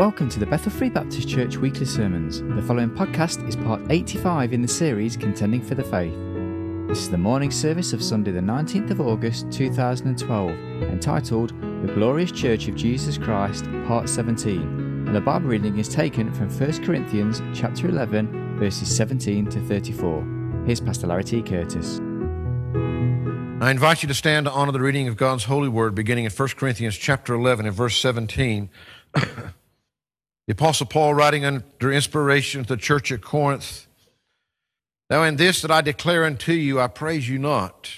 Welcome to the Bethel Free Baptist Church weekly sermons. The following podcast is part 85 in the series Contending for the Faith. This is the morning service of Sunday, the 19th of August 2012, entitled The Glorious Church of Jesus Christ, Part 17. And the Bible reading is taken from 1 Corinthians chapter 11, verses 17 to 34. Here's Pastor Larry T. Curtis. I invite you to stand to honor the reading of God's holy word beginning in 1 Corinthians chapter 11 and verse 17. the Apostle Paul writing under inspiration to the church at Corinth, Now in this that I declare unto you, I praise you not,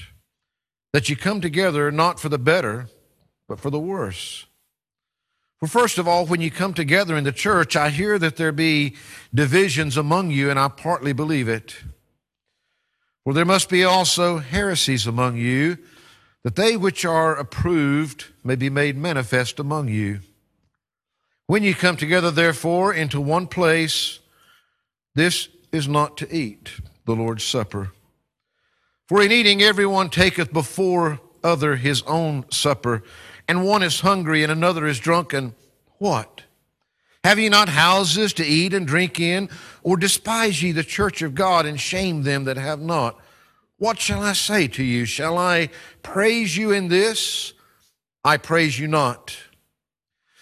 that ye come together not for the better, but for the worse. For first of all, when you come together in the church, I hear that there be divisions among you, and I partly believe it. For there must be also heresies among you, that they which are approved may be made manifest among you. When you come together, therefore, into one place, this is not to eat the Lord's Supper. For in eating, everyone taketh before other his own supper, and one is hungry and another is drunken. What? Have ye not houses to eat and drink in? Or despise ye the church of God and shame them that have not? What shall I say to you? Shall I praise you in this? I praise you not.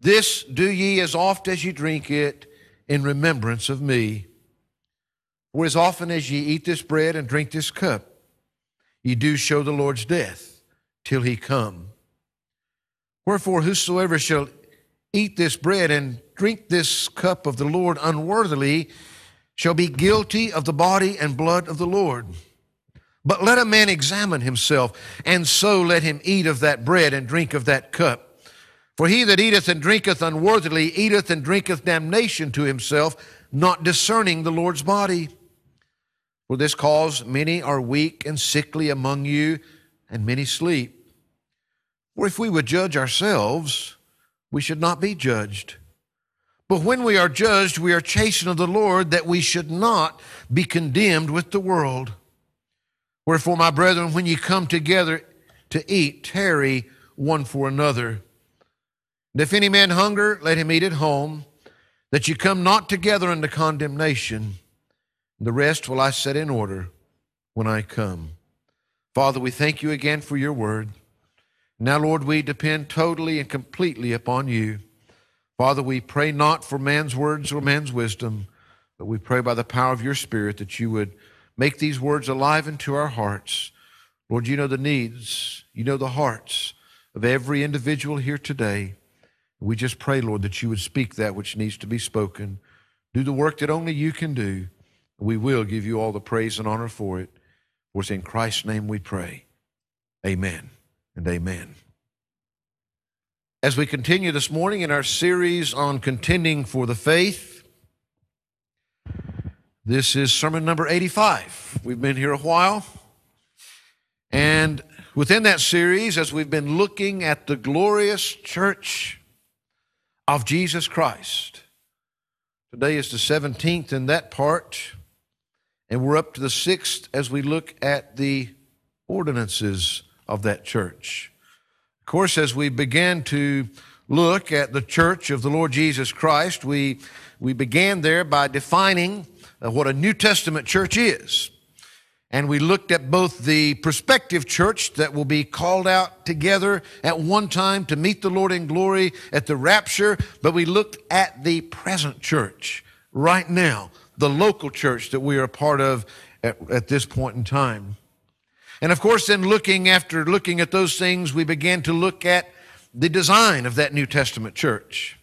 This do ye as oft as ye drink it in remembrance of me. For as often as ye eat this bread and drink this cup, ye do show the Lord's death till he come. Wherefore, whosoever shall eat this bread and drink this cup of the Lord unworthily shall be guilty of the body and blood of the Lord. But let a man examine himself, and so let him eat of that bread and drink of that cup. For he that eateth and drinketh unworthily eateth and drinketh damnation to himself, not discerning the Lord's body. For this cause many are weak and sickly among you, and many sleep. For if we would judge ourselves, we should not be judged. But when we are judged, we are chastened of the Lord that we should not be condemned with the world. Wherefore, my brethren, when ye come together to eat, tarry one for another. And if any man hunger, let him eat at home, that ye come not together unto condemnation. The rest will I set in order when I come. Father, we thank you again for your word. Now, Lord, we depend totally and completely upon you. Father, we pray not for man's words or man's wisdom, but we pray by the power of your Spirit that you would make these words alive into our hearts. Lord, you know the needs, you know the hearts of every individual here today. We just pray, Lord, that you would speak that which needs to be spoken. Do the work that only you can do. We will give you all the praise and honor for it. For it's in Christ's name we pray. Amen and amen. As we continue this morning in our series on contending for the faith, this is sermon number 85. We've been here a while. And within that series, as we've been looking at the glorious church of Jesus Christ, today is the 17th in that part, and we're up to the 6th as we look at the ordinances of that church. Of course, as we began to look at the church of the Lord Jesus Christ, we, we began there by defining uh, what a New Testament church is. And we looked at both the prospective church that will be called out together at one time to meet the Lord in glory at the rapture, but we looked at the present church right now, the local church that we are a part of at, at this point in time. And of course, then looking after looking at those things, we began to look at the design of that New Testament church.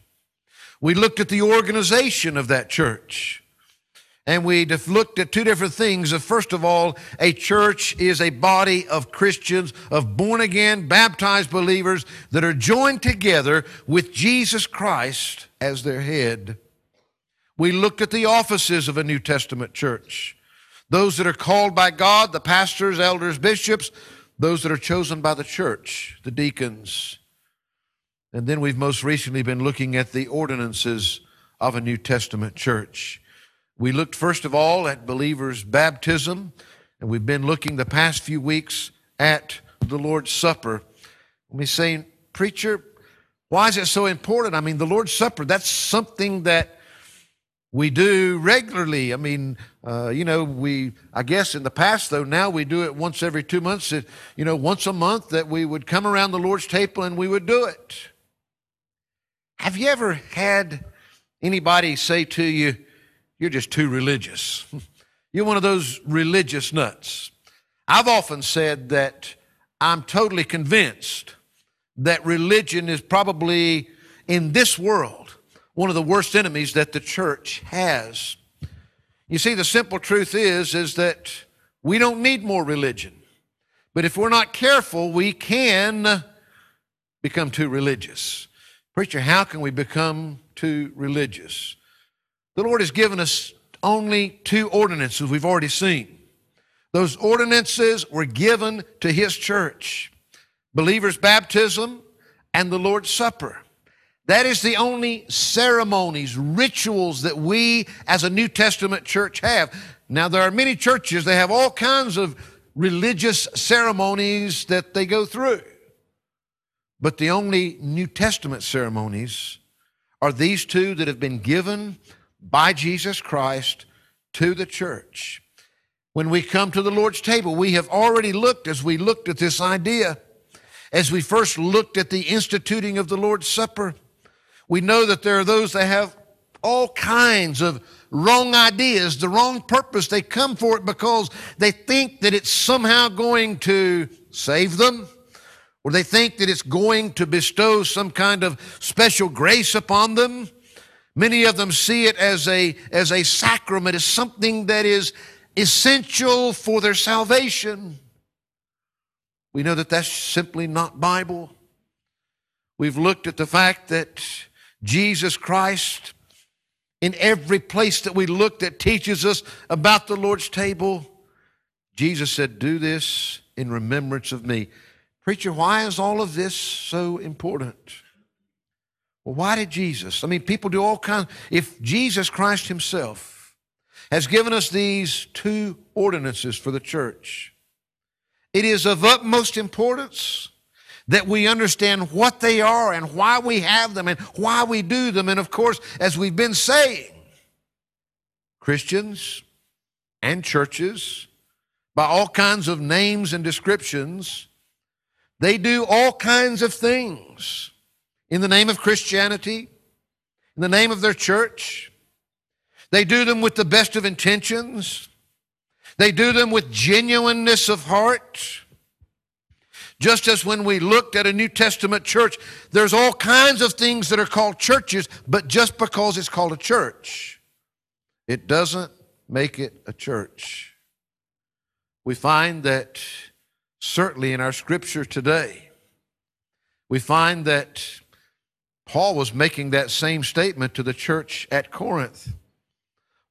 We looked at the organization of that church. And we looked at two different things. Uh, first of all, a church is a body of Christians, of born again, baptized believers that are joined together with Jesus Christ as their head. We looked at the offices of a New Testament church. Those that are called by God, the pastors, elders, bishops, those that are chosen by the church, the deacons. And then we've most recently been looking at the ordinances of a New Testament church. We looked first of all at believers' baptism, and we've been looking the past few weeks at the Lord's Supper. We saying, preacher, why is it so important? I mean, the Lord's Supper, that's something that we do regularly. I mean, uh, you know, we, I guess in the past, though, now we do it once every two months, you know, once a month that we would come around the Lord's table and we would do it. Have you ever had anybody say to you, you're just too religious? You're one of those religious nuts. I've often said that I'm totally convinced that religion is probably in this world one of the worst enemies that the church has. You see, the simple truth is, is that we don't need more religion. But if we're not careful, we can become too religious. Preacher, how can we become too religious? The Lord has given us only two ordinances we've already seen. Those ordinances were given to His church believers' baptism and the Lord's Supper. That is the only ceremonies, rituals that we as a New Testament church have. Now, there are many churches they have all kinds of religious ceremonies that they go through. But the only New Testament ceremonies are these two that have been given by Jesus Christ to the church. When we come to the Lord's table, we have already looked, as we looked at this idea, as we first looked at the instituting of the Lord's Supper we know that there are those that have all kinds of wrong ideas, the wrong purpose. They come for it because they think that it's somehow going to save them, or they think that it's going to bestow some kind of special grace upon them. Many of them see it as a, as a sacrament, as something that is essential for their salvation. We know that that's simply not Bible. We've looked at the fact that Jesus Christ in every place that we look that teaches us about the Lord's table. Jesus said, Do this in remembrance of me. Preacher, why is all of this so important? Well, why did Jesus? I mean, people do all kinds. If Jesus Christ Himself has given us these two ordinances for the church, it is of utmost importance that we understand what they are and why we have them and why we do them. And of course, as we've been saying, Christians and churches, by all kinds of names and descriptions, they do all kinds of things in the name of Christianity, in the name of their church. They do them with the best of intentions. They do them with genuineness of heart. Just as when we looked at a New Testament church, there's all kinds of things that are called churches, but just because it's called a church, it doesn't make it a church. We find that certainly in our scripture today, we find that Paul was making that same statement to the church at Corinth.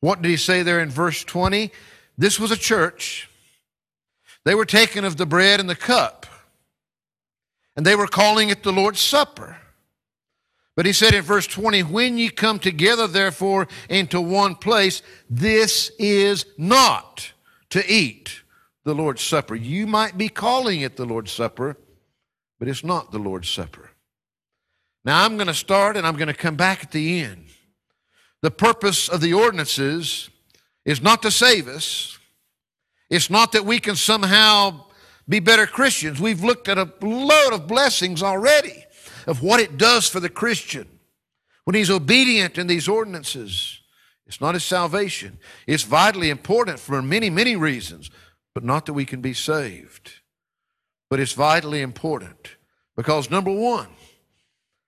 What did he say there in verse 20? This was a church. They were taken of the bread and the cup. And they were calling it the Lord's Supper. But he said in verse 20, When ye come together, therefore, into one place, this is not to eat the Lord's Supper. You might be calling it the Lord's Supper, but it's not the Lord's Supper. Now I'm going to start and I'm going to come back at the end. The purpose of the ordinances is not to save us. It's not that we can somehow be better Christians. We've looked at a load of blessings already of what it does for the Christian when he's obedient in these ordinances. It's not his salvation. It's vitally important for many, many reasons, but not that we can be saved. But it's vitally important because, number one,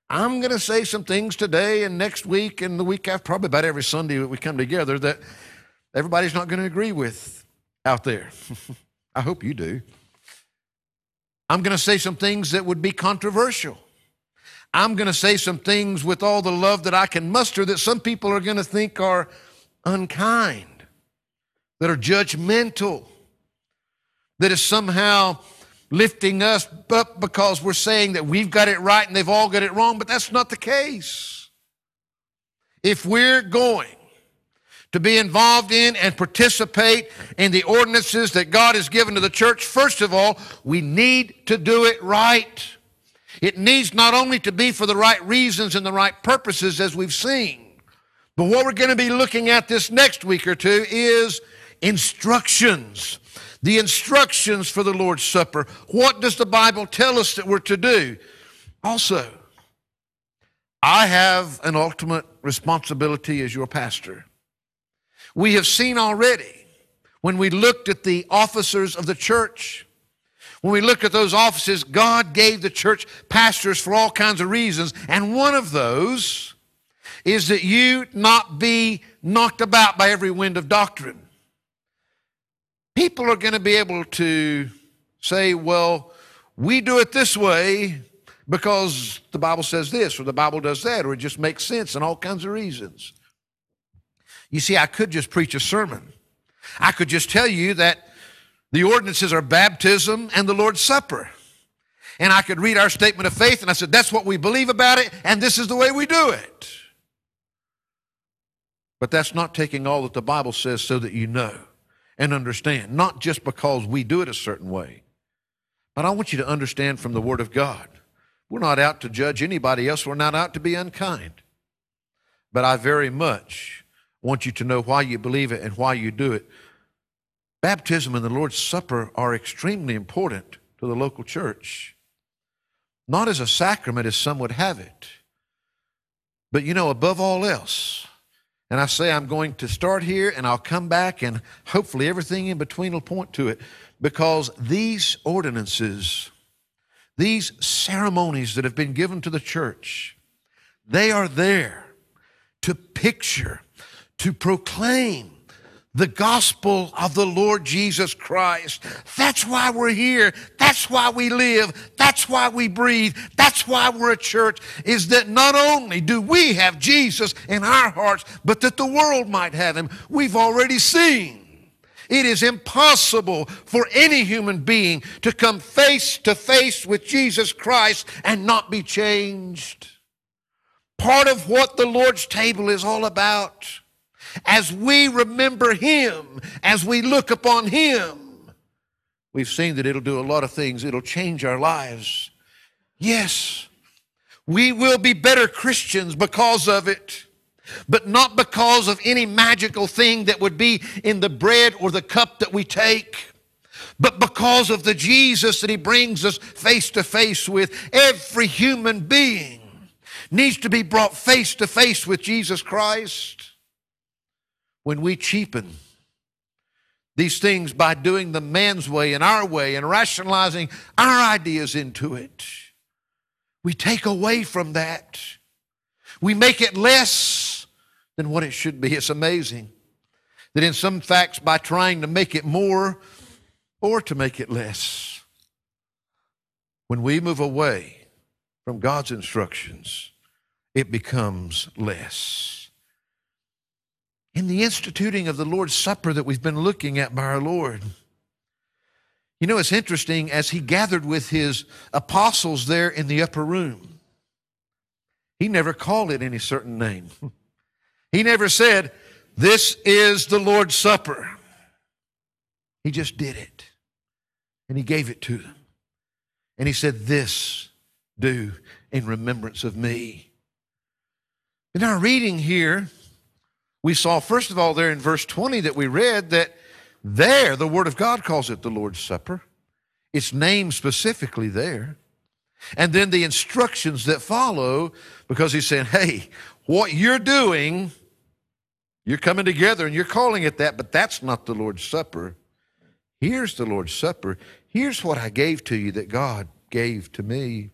I'm going to say some things today and next week and the week after, probably about every Sunday that we come together, that everybody's not going to agree with out there. I hope you do. I'm going to say some things that would be controversial. I'm going to say some things with all the love that I can muster that some people are going to think are unkind, that are judgmental, that is somehow lifting us up because we're saying that we've got it right and they've all got it wrong, but that's not the case. If we're going to be involved in and participate in the ordinances that God has given to the church, first of all, we need to do it right. It needs not only to be for the right reasons and the right purposes as we've seen, but what we're going to be looking at this next week or two is instructions. The instructions for the Lord's Supper. What does the Bible tell us that we're to do? Also, I have an ultimate responsibility as your pastor. We have seen already when we looked at the officers of the church, when we looked at those offices, God gave the church pastors for all kinds of reasons. And one of those is that you not be knocked about by every wind of doctrine. People are going to be able to say, well, we do it this way because the Bible says this or the Bible does that or it just makes sense and all kinds of reasons. You see, I could just preach a sermon. I could just tell you that the ordinances are baptism and the Lord's Supper. And I could read our statement of faith and I said, that's what we believe about it and this is the way we do it. But that's not taking all that the Bible says so that you know and understand, not just because we do it a certain way. But I want you to understand from the Word of God. We're not out to judge anybody else, we're not out to be unkind. But I very much want you to know why you believe it and why you do it. Baptism and the Lord's Supper are extremely important to the local church. Not as a sacrament as some would have it, but you know, above all else, and I say I'm going to start here and I'll come back and hopefully everything in between will point to it. Because these ordinances, these ceremonies that have been given to the church, they are there to picture, to proclaim the gospel of the Lord Jesus Christ. That's why we're here. That's why we live. That's why we breathe. That's why we're a church is that not only do we have Jesus in our hearts, but that the world might have him. We've already seen. It is impossible for any human being to come face to face with Jesus Christ and not be changed. Part of what the Lord's table is all about as we remember Him, as we look upon Him, we've seen that it'll do a lot of things. It'll change our lives. Yes, we will be better Christians because of it but not because of any magical thing that would be in the bread or the cup that we take, but because of the Jesus that He brings us face to face with. Every human being needs to be brought face to face with Jesus Christ when we cheapen these things by doing the man's way and our way and rationalizing our ideas into it. We take away from that. We make it less than what it should be. It's amazing that in some facts, by trying to make it more or to make it less, when we move away from God's instructions, it becomes less in the instituting of the Lord's Supper that we've been looking at by our Lord. You know, it's interesting as he gathered with his apostles there in the upper room, he never called it any certain name. He never said, This is the Lord's Supper. He just did it. And he gave it to them. And he said, This do in remembrance of me. In our reading here, we saw, first of all, there in verse 20 that we read that there, the Word of God calls it the Lord's Supper. It's named specifically there. And then the instructions that follow, because he's saying, hey, what you're doing, you're coming together and you're calling it that, but that's not the Lord's Supper. Here's the Lord's Supper. Here's what I gave to you that God gave to me.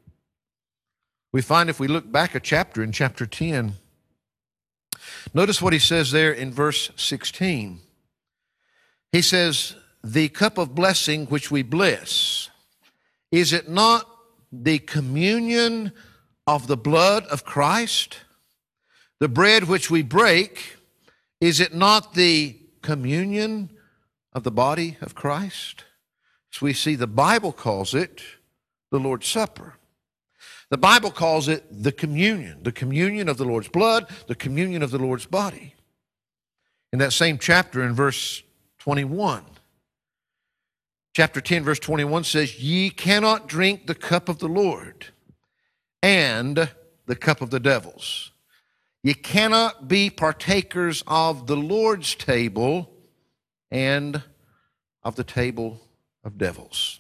We find if we look back a chapter in chapter 10, Notice what he says there in verse 16. He says, The cup of blessing which we bless, is it not the communion of the blood of Christ? The bread which we break, is it not the communion of the body of Christ? So we see the Bible calls it the Lord's Supper. The Bible calls it the communion, the communion of the Lord's blood, the communion of the Lord's body. In that same chapter, in verse 21, chapter 10, verse 21 says, Ye cannot drink the cup of the Lord and the cup of the devils. You cannot be partakers of the Lord's table and of the table of devils.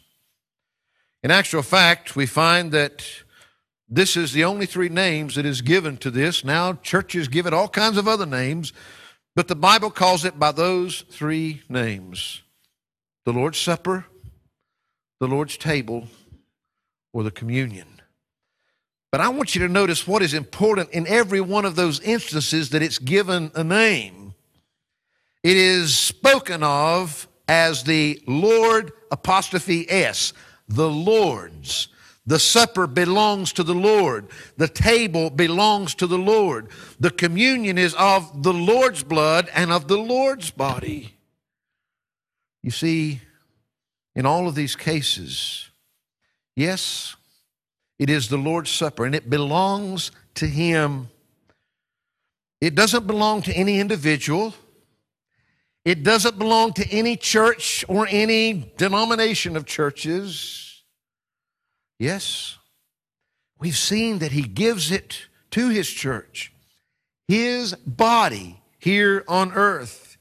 In actual fact, we find that this is the only three names that is given to this. Now, churches give it all kinds of other names, but the Bible calls it by those three names the Lord's Supper, the Lord's table, or the communion. But I want you to notice what is important in every one of those instances that it's given a name. It is spoken of as the Lord apostrophe S, the Lord's. The supper belongs to the Lord. The table belongs to the Lord. The communion is of the Lord's blood and of the Lord's body. You see, in all of these cases, yes, it is the Lord's Supper, and it belongs to Him. It doesn't belong to any individual. It doesn't belong to any church or any denomination of churches. Yes, we've seen that He gives it to His church, His body here on earth.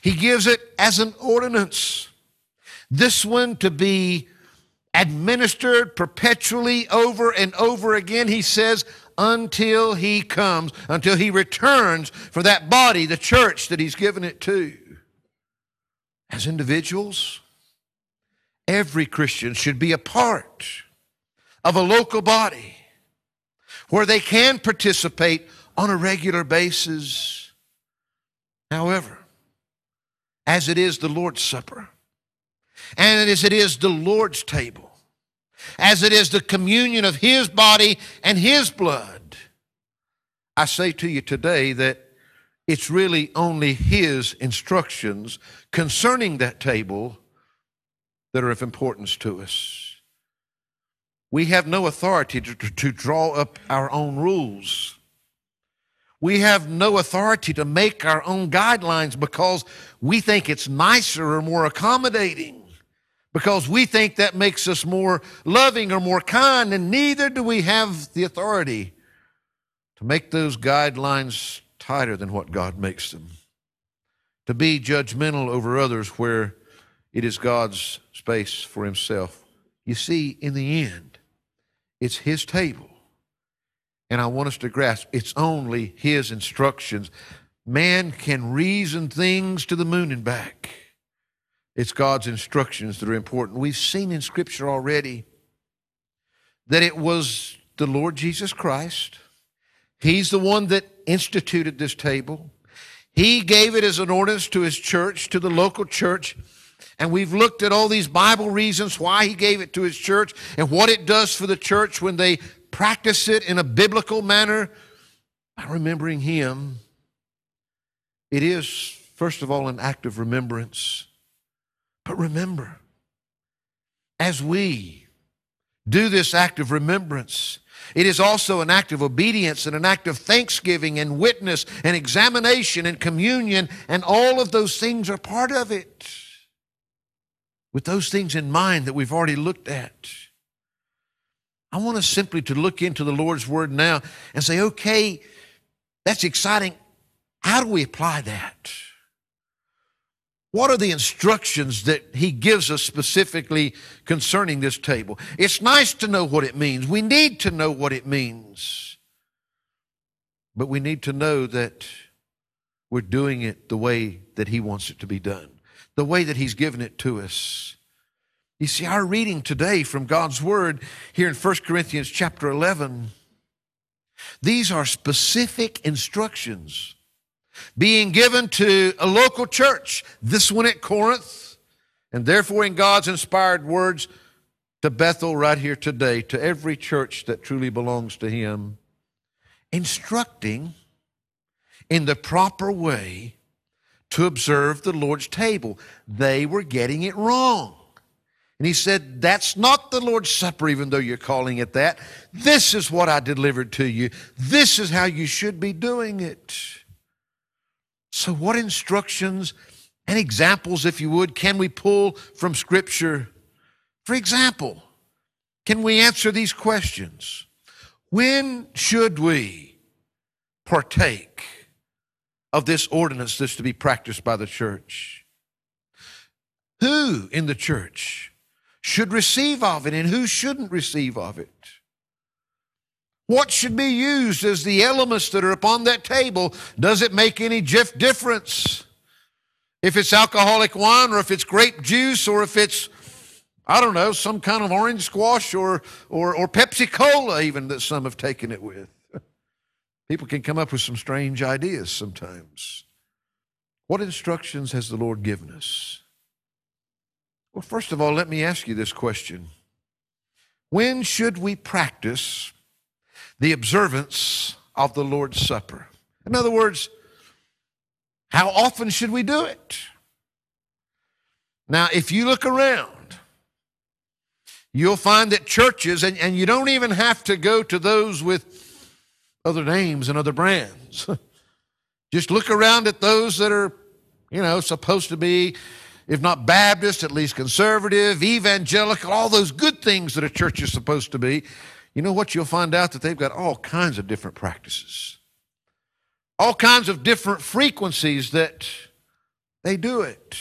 He gives it as an ordinance. This one to be administered perpetually over and over again. He says, until he comes, until he returns for that body, the church that he's given it to. As individuals, every Christian should be a part of a local body where they can participate on a regular basis. However, as it is the Lord's Supper, and as it is the Lord's table, as it is the communion of His body and His blood. I say to you today that it's really only His instructions concerning that table that are of importance to us. We have no authority to, to, draw up our own rules. We have no authority to make our own guidelines because we think it's nicer or more accommodating because we think that makes us more loving or more kind, and neither do we have the authority to make those guidelines tighter than what God makes them, to be judgmental over others where it is God's space for Himself. You see, in the end, it's His table. And I want us to grasp it's only His instructions. Man can reason things to the moon and back. It's God's instructions that are important. We've seen in Scripture already that it was the Lord Jesus Christ. He's the one that instituted this table. He gave it as an ordinance to his church, to the local church. And we've looked at all these Bible reasons why he gave it to his church and what it does for the church when they practice it in a biblical manner by remembering him. It is, first of all, an act of remembrance. But remember, as we do this act of remembrance, it is also an act of obedience and an act of thanksgiving and witness and examination and communion, and all of those things are part of it. With those things in mind that we've already looked at, I want us simply to look into the Lord's Word now and say, okay, that's exciting. How do we apply that? What are the instructions that he gives us specifically concerning this table? It's nice to know what it means. We need to know what it means. But we need to know that we're doing it the way that he wants it to be done, the way that he's given it to us. You see, our reading today from God's Word here in 1 Corinthians chapter 11, these are specific instructions being given to a local church, this one at Corinth, and therefore in God's inspired words, to Bethel right here today, to every church that truly belongs to Him, instructing in the proper way to observe the Lord's table. They were getting it wrong. And he said, That's not the Lord's Supper, even though you're calling it that. This is what I delivered to you. This is how you should be doing it. So, what instructions and examples, if you would, can we pull from Scripture? For example, can we answer these questions? When should we partake of this ordinance that's to be practiced by the church? Who in the church should receive of it and who shouldn't receive of it? What should be used as the elements that are upon that table? Does it make any difference? If it's alcoholic wine or if it's grape juice or if it's, I don't know, some kind of orange squash or, or, or Pepsi Cola, even that some have taken it with. People can come up with some strange ideas sometimes. What instructions has the Lord given us? Well, first of all, let me ask you this question When should we practice the observance of the Lord's Supper? In other words, how often should we do it? Now, if you look around, you'll find that churches, and, and you don't even have to go to those with other names and other brands. Just look around at those that are, you know, supposed to be, if not Baptist, at least conservative, evangelical, all those good things that a church is supposed to be. You know what? You'll find out that they've got all kinds of different practices, all kinds of different frequencies that they do it.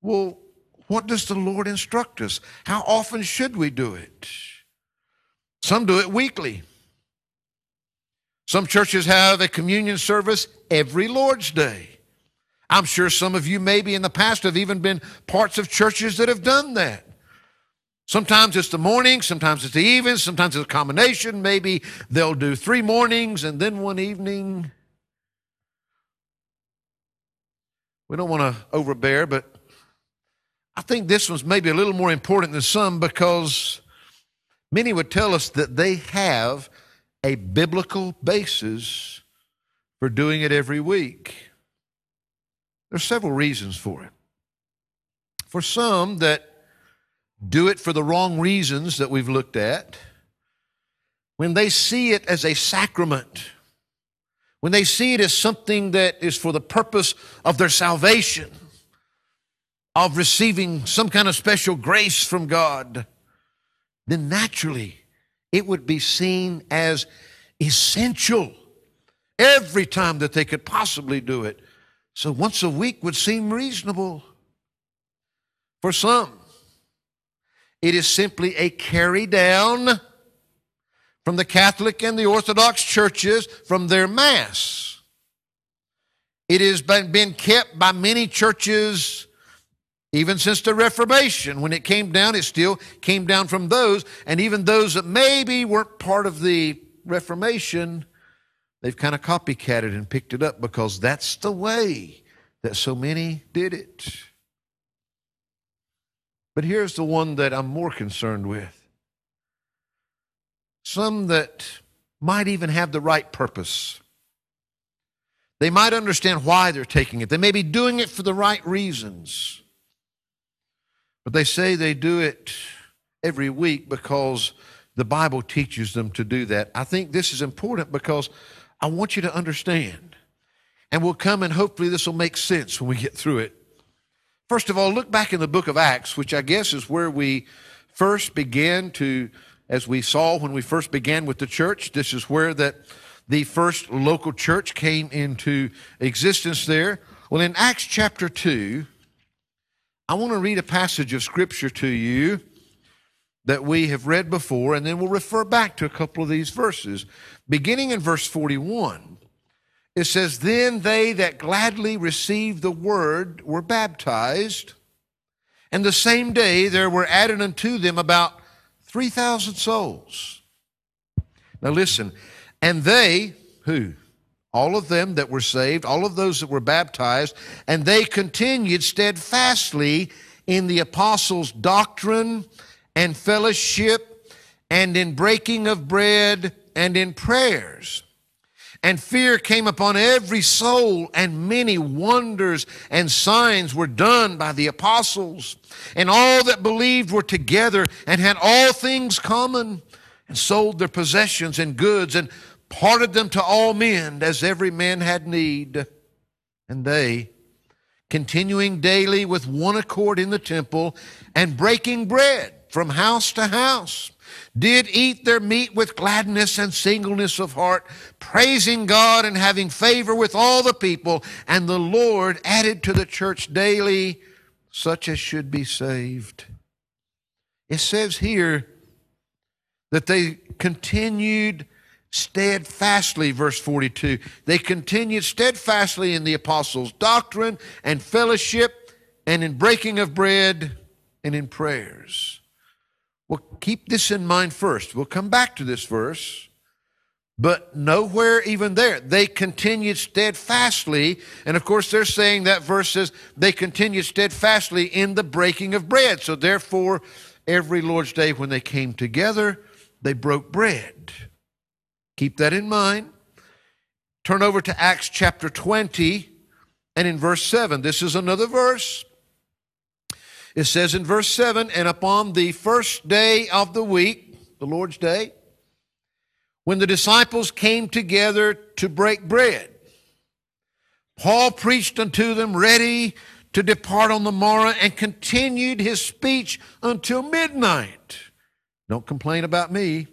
Well, what does the Lord instruct us? How often should we do it? Some do it weekly. Some churches have a communion service every Lord's Day. I'm sure some of you, maybe in the past, have even been parts of churches that have done that. Sometimes it's the morning, sometimes it's the evening, sometimes it's a combination. Maybe they'll do three mornings and then one evening. We don't want to overbear, but I think this one's maybe a little more important than some because many would tell us that they have a biblical basis for doing it every week. There's several reasons for it. For some that do it for the wrong reasons that we've looked at, when they see it as a sacrament, when they see it as something that is for the purpose of their salvation, of receiving some kind of special grace from God, then naturally it would be seen as essential every time that they could possibly do it. So once a week would seem reasonable. For some, it is simply a carry down from the Catholic and the Orthodox churches from their Mass. It has been kept by many churches even since the Reformation, when it came down, it still came down from those. And even those that maybe weren't part of the Reformation, they've kind of copycatted and picked it up because that's the way that so many did it. But here's the one that I'm more concerned with some that might even have the right purpose. They might understand why they're taking it. They may be doing it for the right reasons. But they say they do it every week because the Bible teaches them to do that. I think this is important because I want you to understand. And we'll come and hopefully this will make sense when we get through it. First of all, look back in the book of Acts, which I guess is where we first began to, as we saw when we first began with the church, this is where that the first local church came into existence there. Well, in Acts chapter 2, I want to read a passage of Scripture to you that we have read before, and then we'll refer back to a couple of these verses. Beginning in verse 41, it says, Then they that gladly received the word were baptized, and the same day there were added unto them about 3,000 souls. Now listen, and they, who? All of them that were saved, all of those that were baptized, and they continued steadfastly in the apostles' doctrine and fellowship and in breaking of bread and in prayers. And fear came upon every soul, and many wonders and signs were done by the apostles. And all that believed were together and had all things common, and sold their possessions and goods, and parted them to all men as every man had need. And they, continuing daily with one accord in the temple, and breaking bread from house to house, did eat their meat with gladness and singleness of heart, praising God and having favor with all the people. And the Lord added to the church daily such as should be saved. It says here that they continued steadfastly, verse 42. They continued steadfastly in the apostles' doctrine and fellowship and in breaking of bread and in prayers. Well, keep this in mind first. We'll come back to this verse. But nowhere even there. They continued steadfastly. And of course, they're saying that verse says they continued steadfastly in the breaking of bread. So therefore, every Lord's Day when they came together, they broke bread. Keep that in mind. Turn over to Acts chapter 20 and in verse 7. This is another verse. It says in verse 7 And upon the first day of the week, the Lord's day, when the disciples came together to break bread, Paul preached unto them, ready to depart on the morrow, and continued his speech until midnight. Don't complain about me.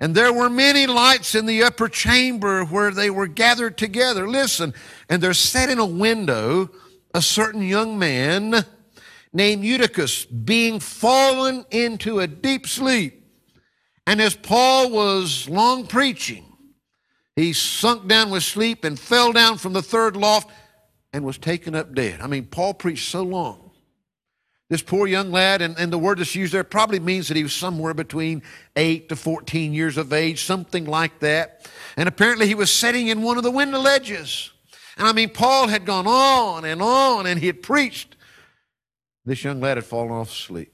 And there were many lights in the upper chamber where they were gathered together. Listen, and there sat in a window a certain young man named Eutychus, being fallen into a deep sleep. And as Paul was long preaching, he sunk down with sleep and fell down from the third loft and was taken up dead. I mean, Paul preached so long. This poor young lad, and, and the word that's used there probably means that he was somewhere between 8 to 14 years of age, something like that. And apparently he was sitting in one of the window ledges. And I mean, Paul had gone on and on, and he had preached. This young lad had fallen off asleep.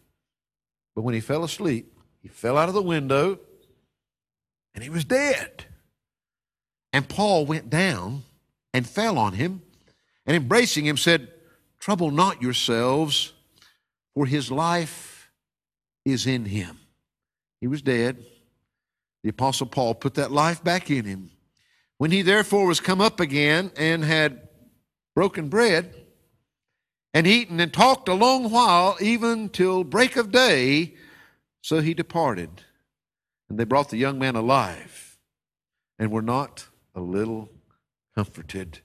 But when he fell asleep, he fell out of the window and he was dead. And Paul went down and fell on him and embracing him said, Trouble not yourselves for his life is in him. He was dead. The Apostle Paul put that life back in him. When he therefore was come up again and had broken bread and eaten and talked a long while, even till break of day, so he departed. And they brought the young man alive and were not a little comforted.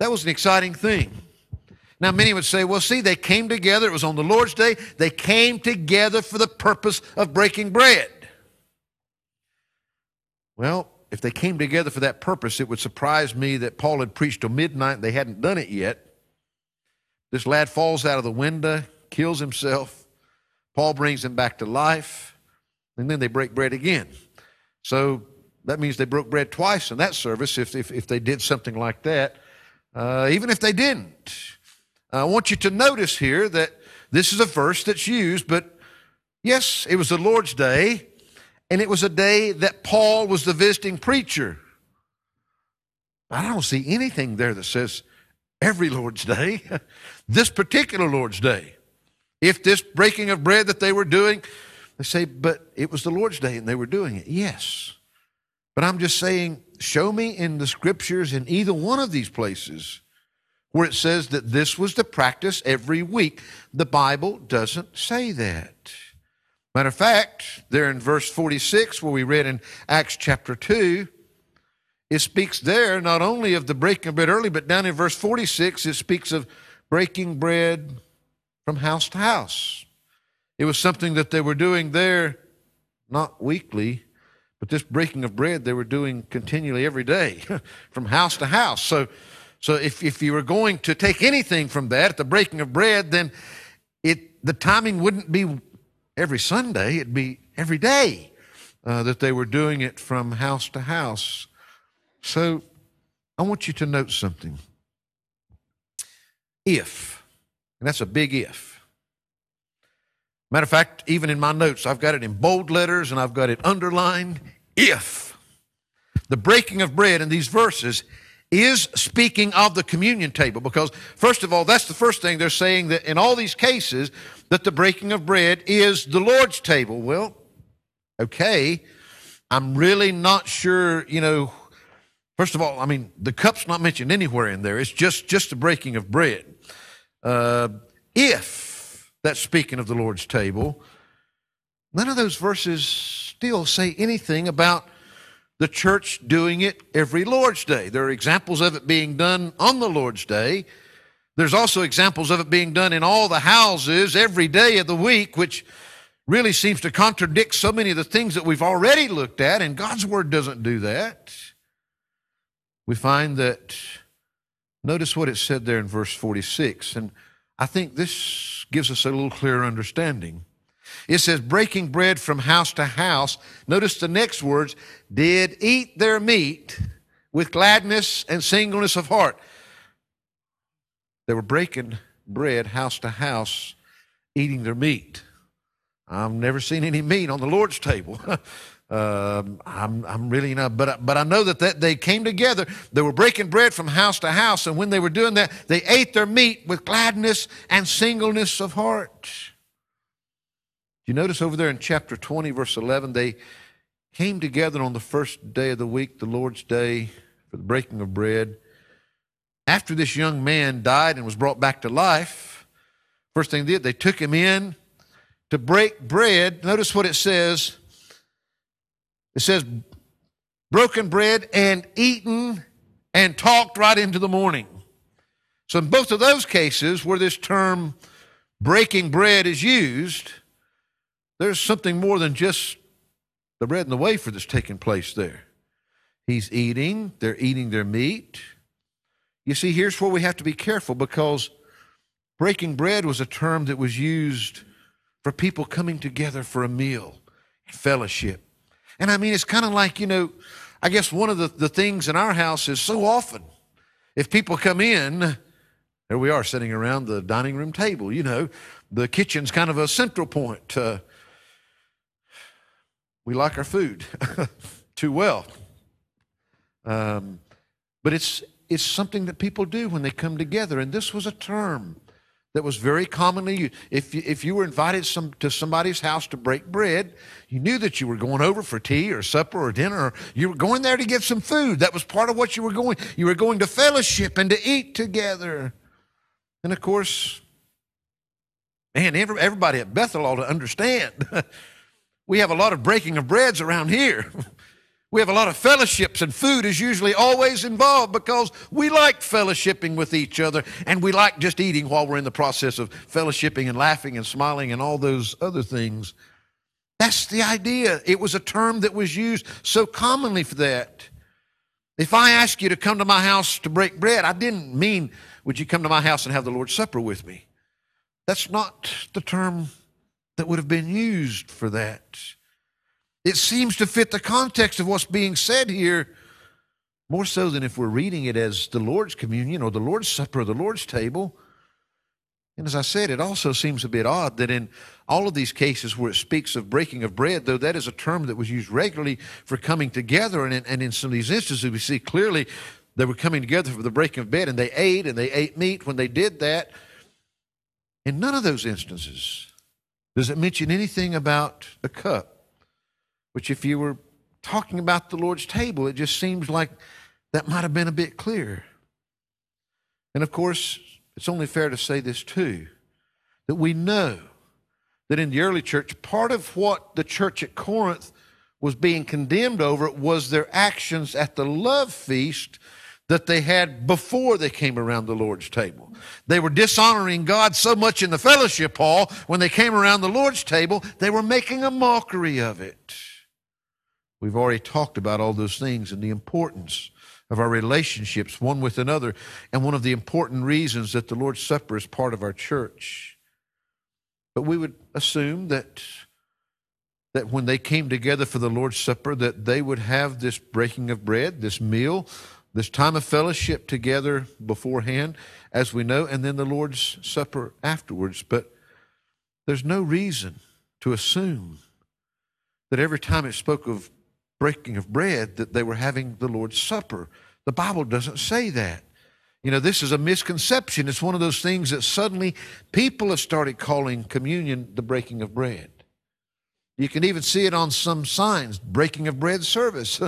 That was an exciting thing. Now, many would say, well, see, they came together. It was on the Lord's Day. They came together for the purpose of breaking bread. Well, if they came together for that purpose, it would surprise me that Paul had preached till midnight and they hadn't done it yet. This lad falls out of the window, kills himself. Paul brings him back to life, and then they break bread again. So that means they broke bread twice in that service if, if, if they did something like that. Uh, even if they didn't, I want you to notice here that this is a verse that's used, but yes, it was the Lord's day, and it was a day that Paul was the visiting preacher. I don't see anything there that says every Lord's day, this particular Lord's day. If this breaking of bread that they were doing, they say, but it was the Lord's day and they were doing it. Yes. But I'm just saying, show me in the scriptures in either one of these places where it says that this was the practice every week. The Bible doesn't say that. Matter of fact, there in verse 46, where we read in Acts chapter 2, it speaks there not only of the breaking of bread early, but down in verse 46, it speaks of breaking bread from house to house. It was something that they were doing there, not weekly, but this breaking of bread they were doing continually every day from house to house. So so if, if you were going to take anything from that, the breaking of bread, then it, the timing wouldn't be every Sunday, it'd be every day uh, that they were doing it from house to house. So I want you to note something. If, and that's a big if, Matter of fact, even in my notes, I've got it in bold letters and I've got it underlined. If the breaking of bread in these verses is speaking of the communion table, because first of all, that's the first thing they're saying that in all these cases, that the breaking of bread is the Lord's table. Well, okay, I'm really not sure, you know. First of all, I mean, the cup's not mentioned anywhere in there. It's just, just the breaking of bread. Uh, if that's speaking of the Lord's table, none of those verses still say anything about the church doing it every Lord's Day. There are examples of it being done on the Lord's Day. There's also examples of it being done in all the houses every day of the week, which really seems to contradict so many of the things that we've already looked at, and God's Word doesn't do that. We find that, notice what it said there in verse 46, and I think this gives us a little clearer understanding. It says, breaking bread from house to house. Notice the next words, did eat their meat with gladness and singleness of heart. They were breaking bread house to house, eating their meat. I've never seen any meat on the Lord's table. Um, I'm, I'm really not, but, but I know that, that they came together. They were breaking bread from house to house, and when they were doing that, they ate their meat with gladness and singleness of heart. You notice over there in chapter 20, verse 11, they came together on the first day of the week, the Lord's day, for the breaking of bread. After this young man died and was brought back to life, first thing they did, they took him in to break bread. Notice what it says. It says, broken bread and eaten and talked right into the morning. So, in both of those cases where this term breaking bread is used, there's something more than just the bread and the wafer that's taking place there. He's eating, they're eating their meat. You see, here's where we have to be careful because breaking bread was a term that was used for people coming together for a meal, fellowship. And I mean, it's kind of like, you know, I guess one of the, the things in our house is so often, if people come in, there we are sitting around the dining room table, you know, the kitchen's kind of a central point. Uh, we like our food too well. Um, but it's, it's something that people do when they come together. And this was a term that was very commonly used. If you, if you were invited some, to somebody's house to break bread, you knew that you were going over for tea or supper or dinner, or you were going there to get some food. That was part of what you were going. You were going to fellowship and to eat together. And of course, man, everybody at Bethel ought to understand. we have a lot of breaking of breads around here. We have a lot of fellowships, and food is usually always involved because we like fellowshipping with each other, and we like just eating while we're in the process of fellowshipping and laughing and smiling and all those other things. That's the idea. It was a term that was used so commonly for that. If I ask you to come to my house to break bread, I didn't mean, would you come to my house and have the Lord's Supper with me? That's not the term that would have been used for that. It seems to fit the context of what's being said here more so than if we're reading it as the Lord's communion or the Lord's supper or the Lord's table. And as I said, it also seems a bit odd that in all of these cases where it speaks of breaking of bread, though that is a term that was used regularly for coming together, and in, and in some of these instances we see clearly they were coming together for the breaking of bread and they ate and they ate meat when they did that. In none of those instances does it mention anything about a cup which, if you were talking about the Lord's table, it just seems like that might have been a bit clear. And of course, it's only fair to say this too that we know that in the early church, part of what the church at Corinth was being condemned over was their actions at the love feast that they had before they came around the Lord's table. They were dishonoring God so much in the fellowship hall, when they came around the Lord's table, they were making a mockery of it. We've already talked about all those things and the importance of our relationships one with another, and one of the important reasons that the Lord's Supper is part of our church. But we would assume that that when they came together for the Lord's Supper, that they would have this breaking of bread, this meal, this time of fellowship together beforehand, as we know, and then the Lord's Supper afterwards. But there's no reason to assume that every time it spoke of breaking of bread that they were having the Lord's Supper. The Bible doesn't say that. You know, this is a misconception. It's one of those things that suddenly people have started calling communion the breaking of bread. You can even see it on some signs, breaking of bread service.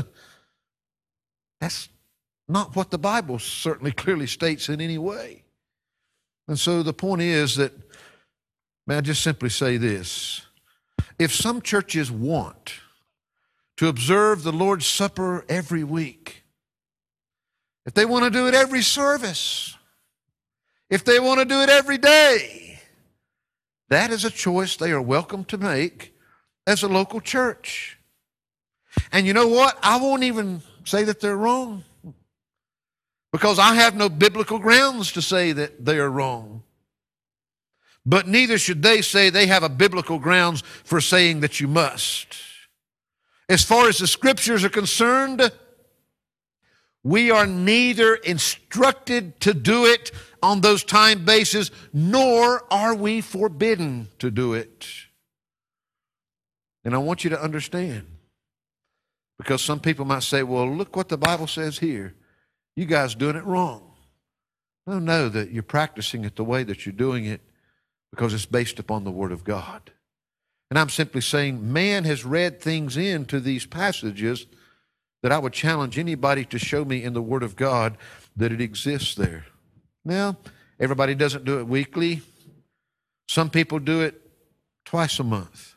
That's not what the Bible certainly clearly states in any way. And so the point is that, may I just simply say this? If some churches want to observe the Lord's Supper every week, if they want to do it every service, if they want to do it every day, that is a choice they are welcome to make as a local church. And you know what? I won't even say that they're wrong because I have no biblical grounds to say that they are wrong. But neither should they say they have a biblical grounds for saying that you must. As far as the scriptures are concerned, we are neither instructed to do it on those time bases, nor are we forbidden to do it. And I want you to understand, because some people might say, well, look what the Bible says here. You guys doing it wrong. No, know that you're practicing it the way that you're doing it because it's based upon the Word of God. And I'm simply saying man has read things into these passages that I would challenge anybody to show me in the Word of God that it exists there. Now, everybody doesn't do it weekly. Some people do it twice a month.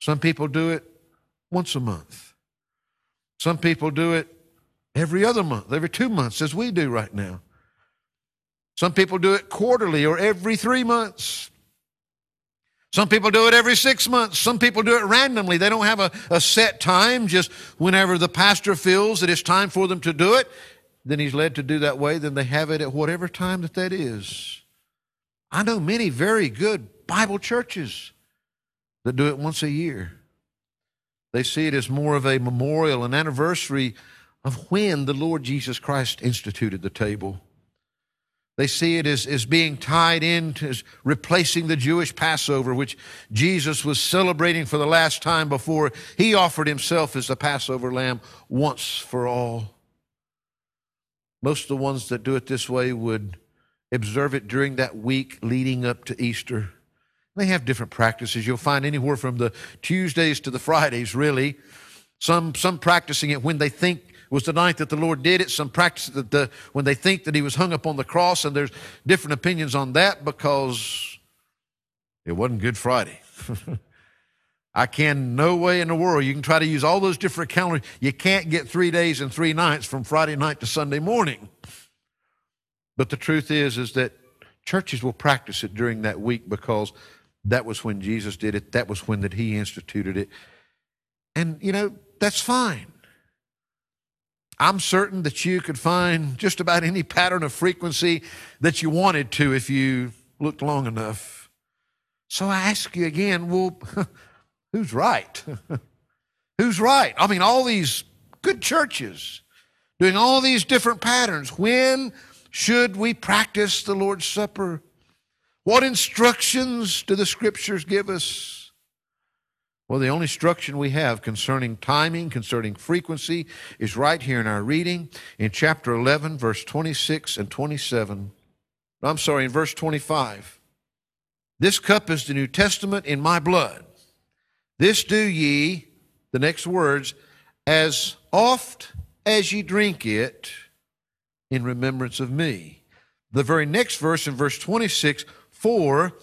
Some people do it once a month. Some people do it every other month, every two months, as we do right now. Some people do it quarterly or every three months. Some people do it every six months. Some people do it randomly. They don't have a, a set time, just whenever the pastor feels that it's time for them to do it, then he's led to do that way, then they have it at whatever time that that is. I know many very good Bible churches that do it once a year. They see it as more of a memorial, an anniversary of when the Lord Jesus Christ instituted the table. They see it as, as being tied in to as replacing the Jewish Passover, which Jesus was celebrating for the last time before he offered himself as the Passover lamb once for all. Most of the ones that do it this way would observe it during that week leading up to Easter. They have different practices. You'll find anywhere from the Tuesdays to the Fridays, really. Some, some practicing it when they think was the night that the Lord did it. Some practice that the, when they think that he was hung up on the cross, and there's different opinions on that because it wasn't Good Friday. I can no way in the world. You can try to use all those different calendars. You can't get three days and three nights from Friday night to Sunday morning. But the truth is, is that churches will practice it during that week because that was when Jesus did it. That was when that He instituted it. And you know that's fine. I'm certain that you could find just about any pattern of frequency that you wanted to if you looked long enough. So I ask you again, well, who's right? who's right? I mean, all these good churches doing all these different patterns. When should we practice the Lord's Supper? What instructions do the scriptures give us? Well, the only instruction we have concerning timing, concerning frequency, is right here in our reading in chapter 11, verse 26 and 27. I'm sorry, in verse 25. This cup is the New Testament in my blood. This do ye, the next words, as oft as ye drink it in remembrance of me. The very next verse in verse 26, for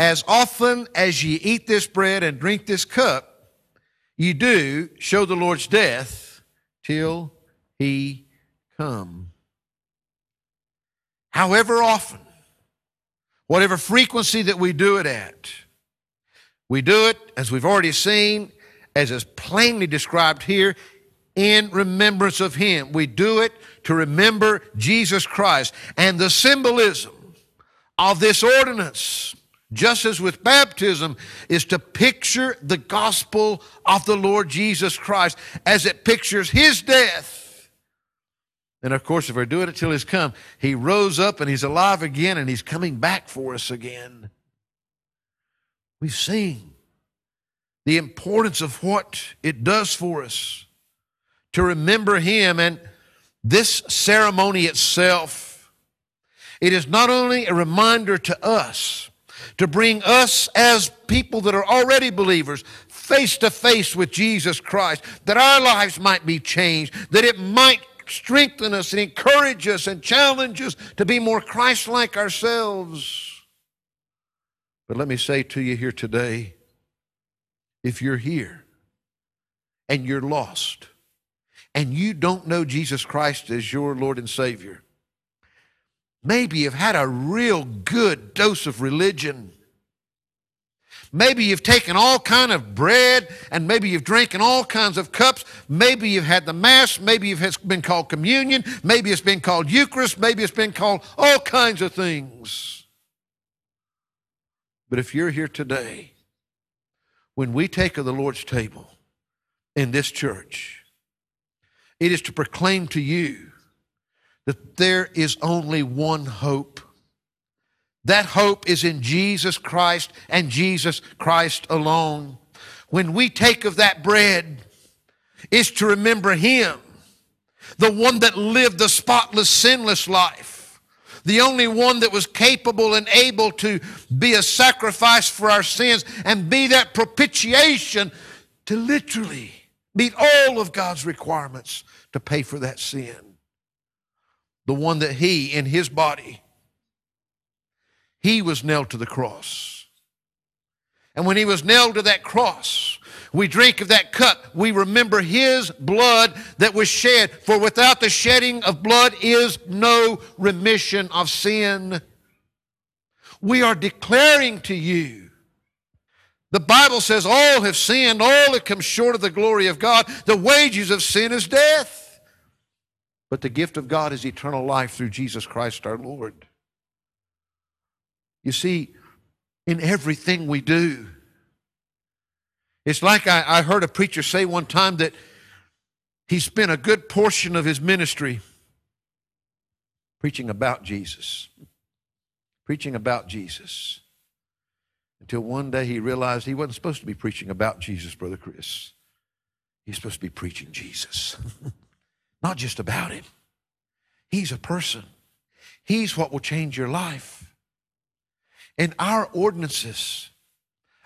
as often as ye eat this bread and drink this cup, ye do show the Lord's death till he come. However often, whatever frequency that we do it at, we do it, as we've already seen, as is plainly described here, in remembrance of Him. We do it to remember Jesus Christ. And the symbolism of this ordinance just as with baptism, is to picture the gospel of the Lord Jesus Christ as it pictures his death. And of course, if we're doing it till he's come, he rose up and he's alive again and he's coming back for us again. We've seen the importance of what it does for us to remember Him and this ceremony itself. It is not only a reminder to us to bring us as people that are already believers face to face with Jesus Christ, that our lives might be changed, that it might strengthen us and encourage us and challenge us to be more Christ like ourselves. But let me say to you here today if you're here and you're lost and you don't know Jesus Christ as your Lord and Savior, maybe you've had a real good dose of religion. Maybe you've taken all kind of bread and maybe you've drinking all kinds of cups. Maybe you've had the Mass. Maybe you've been called communion. Maybe it's been called Eucharist. Maybe it's been called all kinds of things. But if you're here today, when we take of the Lord's table in this church, it is to proclaim to you that there is only one hope that hope is in Jesus Christ and Jesus Christ alone. When we take of that bread, is to remember Him, the one that lived the spotless, sinless life, the only one that was capable and able to be a sacrifice for our sins and be that propitiation to literally meet all of God's requirements to pay for that sin. The one that He, in His body, he was nailed to the cross. And when he was nailed to that cross, we drink of that cup. We remember his blood that was shed. For without the shedding of blood is no remission of sin. We are declaring to you. The Bible says all have sinned, all have come short of the glory of God. The wages of sin is death. But the gift of God is eternal life through Jesus Christ our Lord. You see, in everything we do, it's like I, I, heard a preacher say one time that he spent a good portion of his ministry preaching about Jesus, preaching about Jesus, until one day he realized he wasn't supposed to be preaching about Jesus, Brother Chris. He's supposed to be preaching Jesus, not just about him. He's a person, he's what will change your life and our ordinances,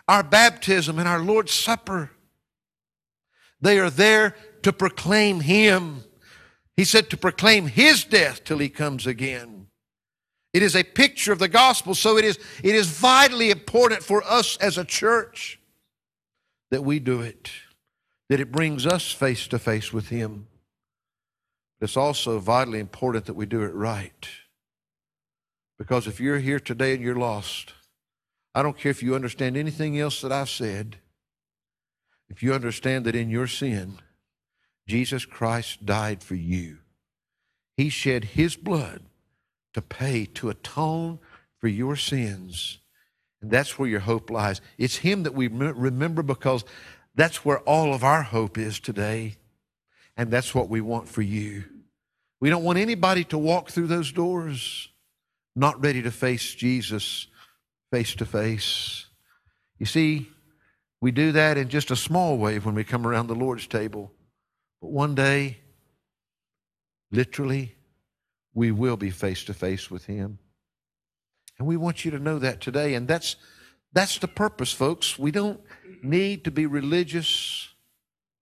our baptism, and our Lord's Supper. They are there to proclaim Him. He said to proclaim His death till He comes again. It is a picture of the gospel, so it is, it is vitally important for us as a church that we do it, that it brings us face to face with Him. It's also vitally important that we do it right. Because if you're here today and you're lost, I don't care if you understand anything else that I've said, if you understand that in your sin, Jesus Christ died for you, He shed His blood to pay, to atone for your sins. And that's where your hope lies. It's Him that we remember because that's where all of our hope is today. And that's what we want for you. We don't want anybody to walk through those doors not ready to face Jesus face to face. You see, we do that in just a small way when we come around the Lord's table. But one day, literally, we will be face to face with Him. And we want you to know that today. And that's, that's the purpose, folks. We don't need to be religious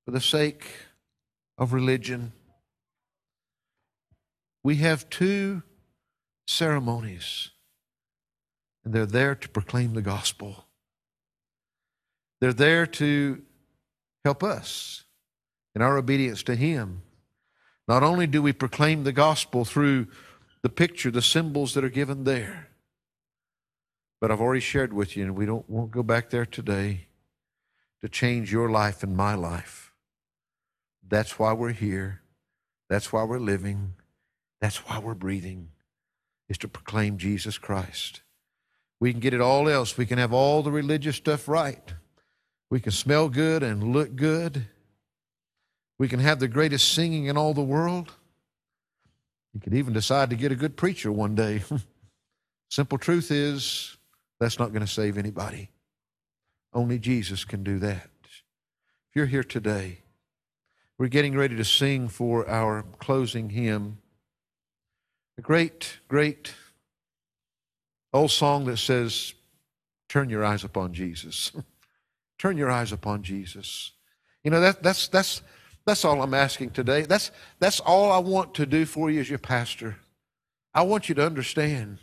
for the sake of religion. We have two ceremonies. And they're there to proclaim the gospel. They're there to help us in our obedience to Him. Not only do we proclaim the gospel through the picture, the symbols that are given there, but I've already shared with you, and we don't, won't go back there today to change your life and my life. That's why we're here. That's why we're living. That's why we're breathing is to proclaim Jesus Christ. We can get it all else. We can have all the religious stuff right. We can smell good and look good. We can have the greatest singing in all the world. You could even decide to get a good preacher one day. Simple truth is, that's not going to save anybody. Only Jesus can do that. If you're here today, we're getting ready to sing for our closing hymn. A great, great old song that says, Turn your eyes upon Jesus. Turn your eyes upon Jesus. You know, that, that's, that's, that's all I'm asking today. That's, that's all I want to do for you as your pastor. I want you to understand.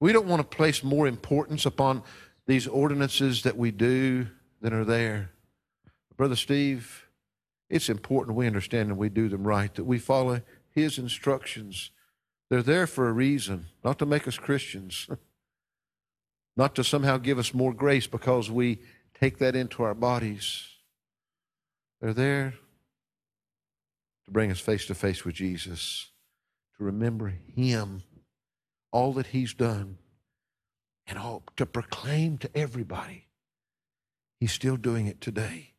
We don't want to place more importance upon these ordinances that we do than are there. Brother Steve, it's important we understand and we do them right, that we follow his instructions. They're there for a reason, not to make us Christians, not to somehow give us more grace because we take that into our bodies. They're there to bring us face to face with Jesus, to remember him, all that he's done, and all, to proclaim to everybody he's still doing it today.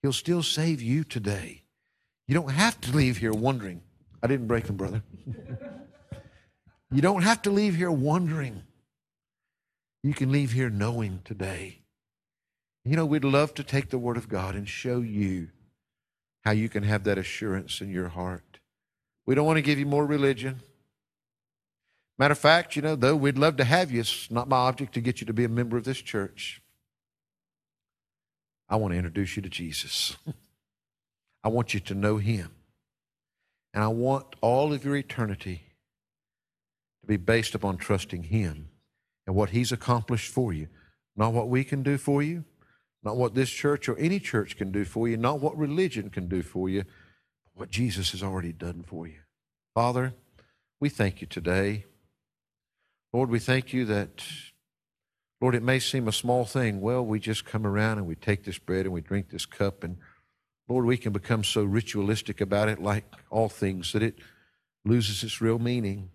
He'll still save you today. You don't have to leave here wondering. I didn't break them, brother. you don't have to leave here wondering. You can leave here knowing today. You know, we'd love to take the Word of God and show you how you can have that assurance in your heart. We don't want to give you more religion. Matter of fact, you know, though we'd love to have you, it's not my object to get you to be a member of this church. I want to introduce you to Jesus. I want you to know Him. And I want all of your eternity to be based upon trusting Him and what He's accomplished for you. Not what we can do for you, not what this church or any church can do for you, not what religion can do for you, but what Jesus has already done for you. Father, we thank you today. Lord, we thank you that Lord, it may seem a small thing. Well, we just come around and we take this bread and we drink this cup, and Lord, we can become so ritualistic about it, like all things, that it loses its real meaning.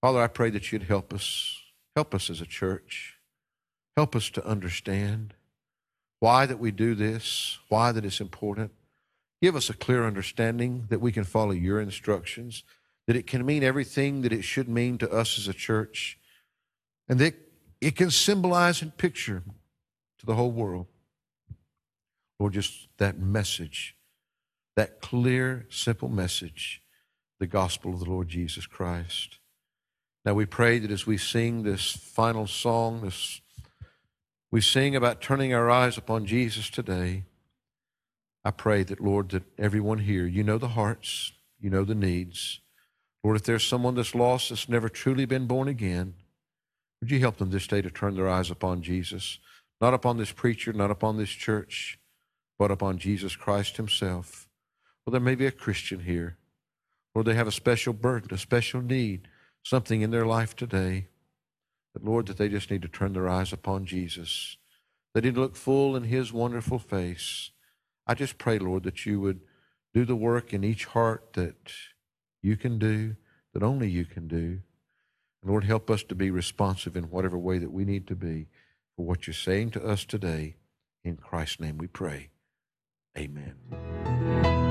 Father, I pray that you'd help us. Help us as a church. Help us to understand why that we do this, why that it's important. Give us a clear understanding that we can follow your instructions, that it can mean everything that it should mean to us as a church, and that it can symbolize and picture to the whole world. Lord, just that message, that clear, simple message, the gospel of the Lord Jesus Christ. Now we pray that as we sing this final song, this we sing about turning our eyes upon Jesus today. I pray that, Lord, that everyone here, you know the hearts, you know the needs. Lord, if there's someone that's lost that's never truly been born again, would you help them this day to turn their eyes upon Jesus? Not upon this preacher, not upon this church, but upon Jesus Christ Himself. Well, there may be a Christian here, or they have a special burden, a special need, something in their life today. That, Lord, that they just need to turn their eyes upon Jesus. They need to look full in His wonderful face. I just pray, Lord, that you would do the work in each heart that you can do, that only you can do. Lord, help us to be responsive in whatever way that we need to be for what you're saying to us today. In Christ's name we pray. Amen.